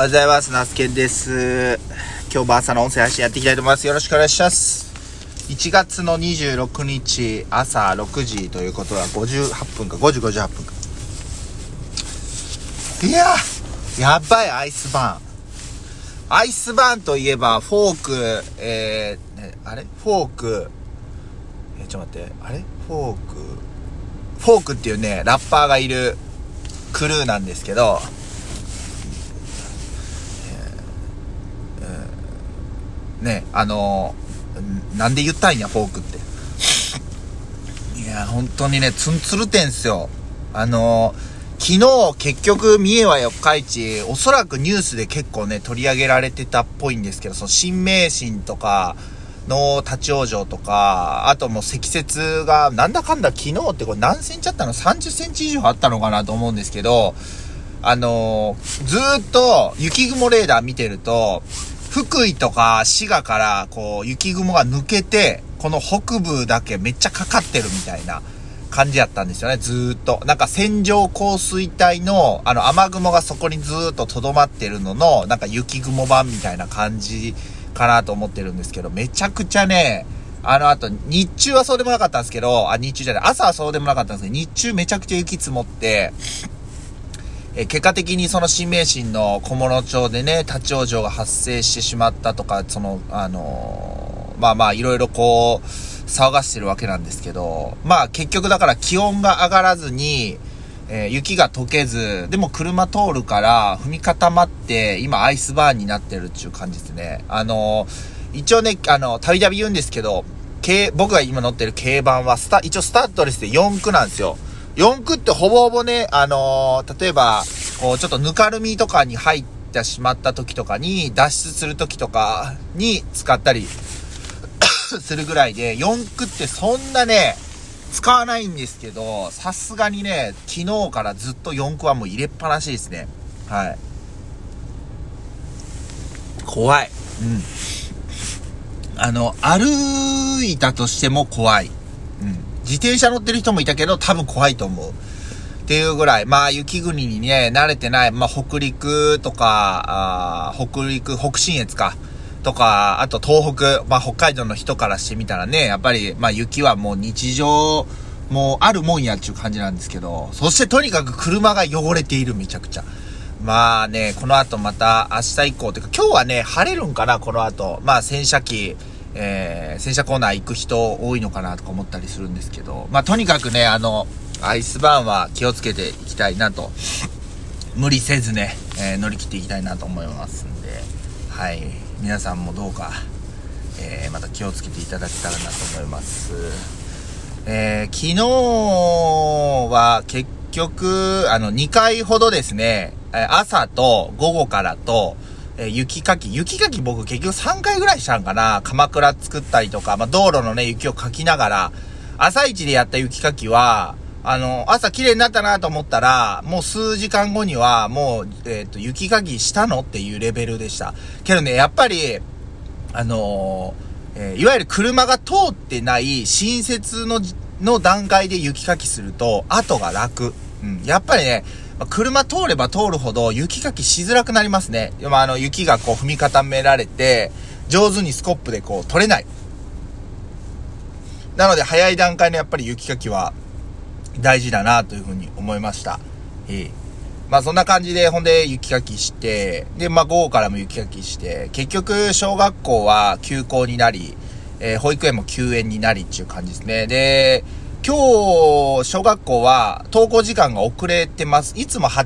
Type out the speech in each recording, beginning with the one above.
おはようございます。ナスケンです。今日も朝の音声配信やっていきたいと思います。よろしくお願いします。1月の26日朝6時ということは58分か、5時58分か。いやー、やばい、アイスバーン。アイスバーンといえば、フォーク、えー、ねあれ？フォーク、えーちょっと待って、あれ？フォーク、フォークっていうね、ラッパーがいるクルーなんですけど、ね、あのー、なんで言ったんや、フォークって。いや、本当にね、ツンツルてんすよ。あのー、昨日結局、三重は四日市、おそらくニュースで結構ね、取り上げられてたっぽいんですけど、その新名神とかの立ち往生とか、あともう積雪が、なんだかんだ昨日ってこれ何センチあったの ?30 センチ以上あったのかなと思うんですけど、あのー、ずっと雪雲レーダー見てると、福井とか滋賀からこう雪雲が抜けて、この北部だけめっちゃかかってるみたいな感じやったんですよね、ずーっと。なんか線状降水帯のあの雨雲がそこにずーっと留まってるのの、なんか雪雲版みたいな感じかなと思ってるんですけど、めちゃくちゃね、あの後、日中はそうでもなかったんですけど、あ、日中じゃない、朝はそうでもなかったんですけど、日中めちゃくちゃ雪積もって、え結果的にその新名神の小諸町でね、立ち往生が発生してしまったとか、その、あのーまあまあ、いろいろこう、騒がしてるわけなんですけど、まあ結局だから気温が上がらずに、えー雪が溶けず、でも車通るから踏み固まって、今アイスバーンになってるっていう感じですね。あのー一応ね、あの、たびたび言うんですけど、軽僕が今乗ってる軽バンはスタ、一応スタッドレスで4駆なんですよ。4駆ってほぼほぼね、あのー例えば、こう、ちょっとぬかるみとかに入ってしまった時とかに、脱出する時とかに使ったり するぐらいで、4駆ってそんなね、使わないんですけど、さすがにね、昨日からずっと4駆はもう入れっぱなしですね。はい。怖い。うん。あの、歩いたとしても怖い。自転車乗ってる人もいたけど、多分怖いと思う。っていうぐらい、まあ雪国にね、慣れてない、まあ北陸とか、あ北陸、北信越か、とか、あと東北、まあ北海道の人からしてみたらね、やっぱり、まあ雪はもう日常、もうあるもんやっていう感じなんですけど、そしてとにかく車が汚れている、めちゃくちゃ。まあね、この後また明日以降、てか今日はね、晴れるんかな、この後。まあ洗車機、えー、洗車コーナー行く人多いのかなとか思ったりするんですけど、まあとにかくね、あの、アイスバーンは気をつけていきたいなと、無理せずね、えー乗り切っていきたいなと思いますんで、はい、皆さんもどうか、えーまた気をつけていただけたらなと思います。えー昨日は結局、あの、2回ほどですね、朝と午後からと、えー雪かき、雪かき僕結局3回ぐらいしたんかな鎌倉作ったりとか、まあ、道路のね、雪をかきながら、朝一でやった雪かきは、あの、朝綺麗になったなと思ったら、もう数時間後には、もう、えっ、と、雪かきしたのっていうレベルでした。けどね、やっぱり、あのーえーいわゆる車が通ってない新設の、の段階で雪かきすると、後が楽。うん。やっぱりね、ま車通れば通るほど雪かきしづらくなりますね。まあ、あの、雪がこう踏み固められて、上手にスコップでこう取れない。なので、早い段階のやっぱり雪かきは大事だなというふうに思いました。ええまあそんな感じで、ほんで雪かきして、で、まあ午後からも雪かきして、結局小学校は休校になり、えー保育園も休園になりっていう感じですね。で、今日、小学校は登校時間が遅れてます。いつも8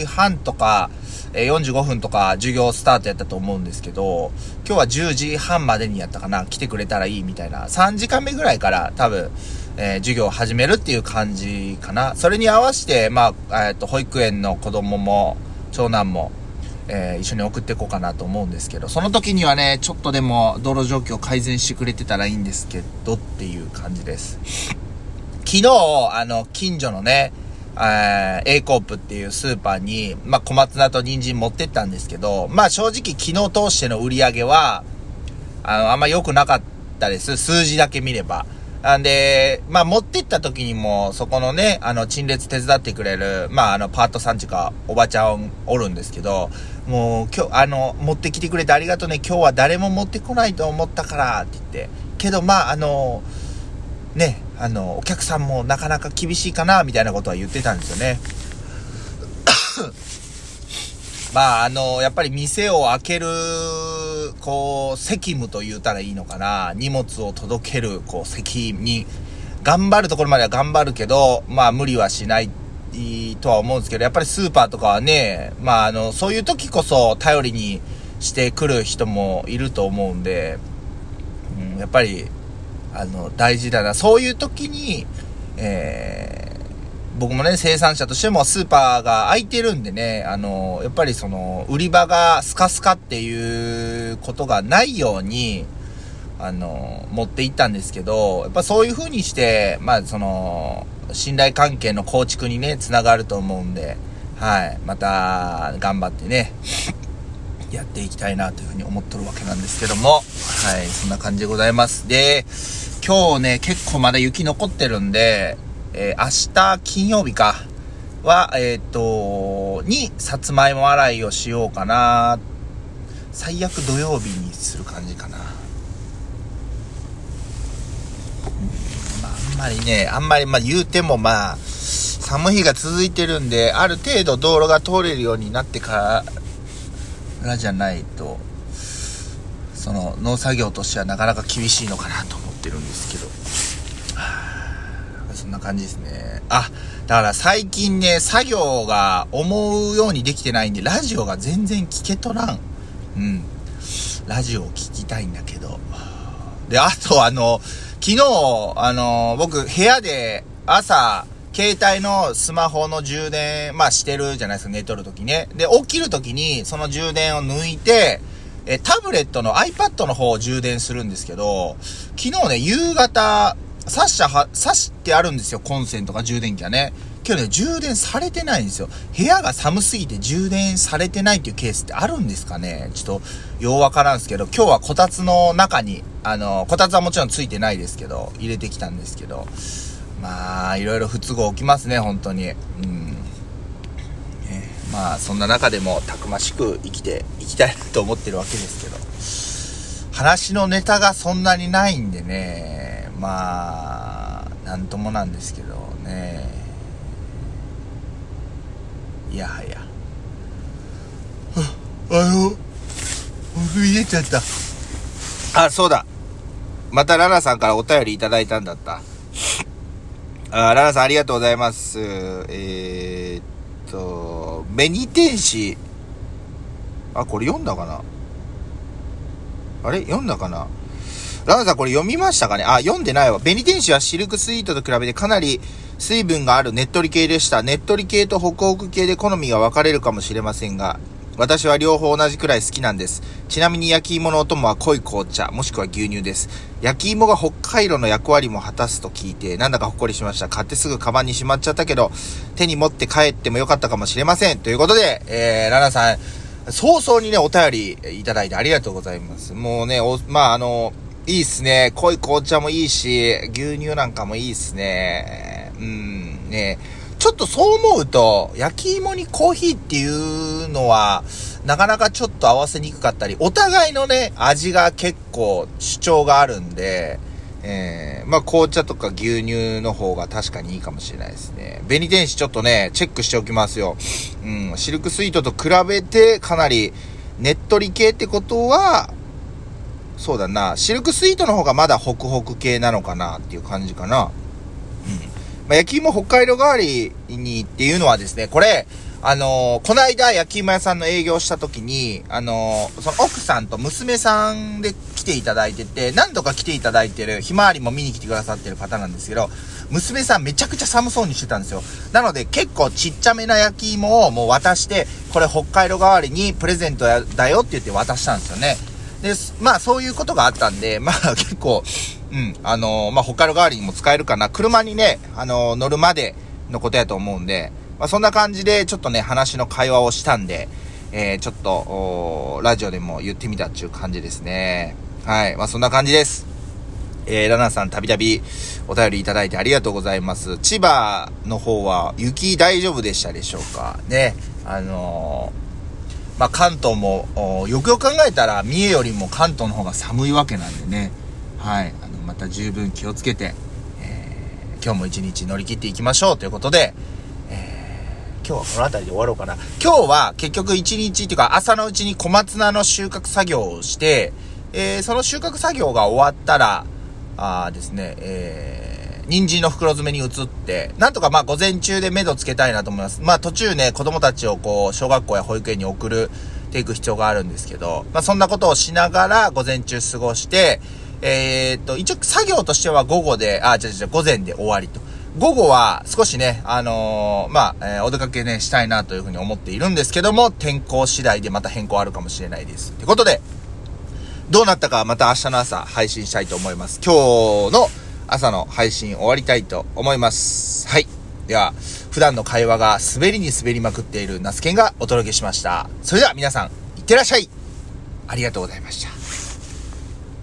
時半とか、え45分とか授業スタートやったと思うんですけど、今日は10時半までにやったかな、来てくれたらいいみたいな、3時間目ぐらいから多分、えー授業を始めるっていう感じかな。それに合わせて、まあ、えっ、と、保育園の子供も、長男も、えー一緒に送っていこうかなと思うんですけど、その時にはね、ちょっとでも道路状況改善してくれてたらいいんですけどっていう感じです。昨日、あの、近所のね、えー A コープっていうスーパーに、まあ、小松菜と人参持ってったんですけど、まあ、正直昨日通しての売り上げは、あの、あんま良くなかったです。数字だけ見れば。なんで、まあ、持ってった時にも、そこのね、あの、陳列手伝ってくれる、まあ、あの、パートさんちか、おばちゃんおるんですけど、もう、今日、あの、持ってきてくれてありがとうね、今日は誰も持ってこないと思ったから、って言って。けど、まあ、あの、ね、あの、お客さんもなかなか厳しいかな、みたいなことは言ってたんですよね。まあ、あの、やっぱり店を開ける、こう、責務と言うたらいいのかな。荷物を届ける、こう、責任。頑張るところまでは頑張るけど、まあ、無理はしないとは思うんですけど、やっぱりスーパーとかはね、まあ、あの、そういう時こそ頼りにしてくる人もいると思うんで、うん、やっぱり、あの、大事だな。そういう時に、えー僕もね、生産者としてもスーパーが空いてるんでね、あの、やっぱりその、売り場がスカスカっていうことがないように、あの、持って行ったんですけど、やっぱそういう風にして、まあその、信頼関係の構築にね、つながると思うんで、はい、また、頑張ってね、やっていきたいなというふうに思っとるわけなんですけども、はい、そんな感じでございます。で、今日ね、結構まだ雪残ってるんで、えー、明日金曜日か、は、えっ、と、に、さつまいも洗いをしようかな。最悪土曜日にする感じかな。あ、あんまりね、あんまり、まあ言うてもまあ、寒い日が続いてるんで、ある程度道路が通れるようになってからじゃないと、その農作業としてはなかなか厳しいのかなと思ってるんですけど。そんな感じですね。あ、だから最近ね、作業が思うようにできてないんで、ラジオが全然聞けとらん。うん。ラジオを聞きたいんだけど。で、あとあの、昨日、あの、僕部屋で朝、携帯のスマホの充電、まあしてるじゃないですか、寝とるときね。で、起きるときにその充電を抜いて、え、タブレットの iPad の方を充電するんですけど、昨日ね、夕方、刺したは、刺してあるんですよ、コンセントが充電器はね。けどね、充電されてないんですよ。部屋が寒すぎて充電されてないっていうケースってあるんですかねちょっと、ようわからんすけど、今日はこたつの中に、あの、こたつはもちろんついてないですけど、入れてきたんですけど、まあ、いろいろ不都合起きますね、本当に。うん。ね、まあ、そんな中でも、たくましく生きていきたいと思ってるわけですけど、話のネタがそんなにないんでね、まあ、なんともなんですけどね。いやはや。あの、僕入れちゃった。あ、そうだ。またララさんからお便りいただいたんだった。あ、ララさんありがとうございます。えー、っと、紅天使。あ、これ読んだかな？あれ？読んだかな？ラナさんこれ読みましたかね？あ、読んでないわ。紅天使はシルクスイートと比べてかなり水分があるねっとり系でした。ねっとり系とホクホク系で好みが分かれるかもしれませんが、私は両方同じくらい好きなんです。ちなみに焼き芋のお供は濃い紅茶、もしくは牛乳です。焼き芋が北海道の役割も果たすと聞いて、なんだかほっこりしました。買ってすぐカバンにしまっちゃったけど、手に持って帰ってもよかったかもしれません。ということで、えー、ラナさん、早々にね、お便りいただいてありがとうございます。もうね、お、まあ、あの、いいっすね。濃い紅茶もいいし、牛乳なんかもいいっすね。うん、ね。ちょっとそう思うと、焼き芋にコーヒーっていうのは、なかなかちょっと合わせにくかったり、お互いのね、味が結構主張があるんで、えー、まあ紅茶とか牛乳の方が確かにいいかもしれないですね。紅天使ちょっとね、チェックしておきますよ。うん、シルクスイートと比べてかなりねっとり系ってことは、そうだな、シルクスイートの方がまだホクホク系なのかなっていう感じかな。うん。まあ、焼き芋北海道代わりにっていうのはですね、これ、あのー、こないだ焼き芋屋さんの営業した時に、あのー、その奥さんと娘さんで来ていただいてて、何度か来ていただいてる、ひまわりも見に来てくださってる方なんですけど、娘さんめちゃくちゃ寒そうにしてたんですよ。なので結構ちっちゃめな焼き芋をもう渡して、これ北海道代わりにプレゼントだよって言って渡したんですよね。で、まあそういうことがあったんで、まあ 結構、うん、あのー、まあ他の代わりにも使えるかな。車にね、あのー、乗るまでのことやと思うんで、まあそんな感じでちょっとね、話の会話をしたんで、えー、ちょっと、ラジオでも言ってみたっていう感じですね。はい。まあそんな感じです。えー、ラナさんたびたびお便りいただいてありがとうございます。千葉の方は雪大丈夫でしたでしょうか？ね。あのー、まあ、関東も、よくよく考えたら、三重よりも関東の方が寒いわけなんでね。はい。あの、また十分気をつけて、えー、今日も一日乗り切っていきましょうということで、えー、今日はこの辺りで終わろうかな。今日は結局一日っていうか朝のうちに小松菜の収穫作業をして、えー、その収穫作業が終わったら、あですね、えー、人参の袋詰めに移って、なんとかまあ午前中で目処つけたいなと思います。まあ途中ね、子供たちをこう、小学校や保育園に送る、ていく必要があるんですけど、まあそんなことをしながら午前中過ごして、えー、っと、一応作業としては午後で、あ、違う違う、午前で終わりと。午後は少しね、あのー、まあ、えー、お出かけね、したいなというふうに思っているんですけども、天候次第でまた変更あるかもしれないです。ということで、どうなったかまた明日の朝配信したいと思います。今日の朝の配信終わりたいと思います。はい。では、普段の会話が滑りに滑りまくっているナスケンがお届けしました。それでは皆さん、いってらっしゃいありがとうございました。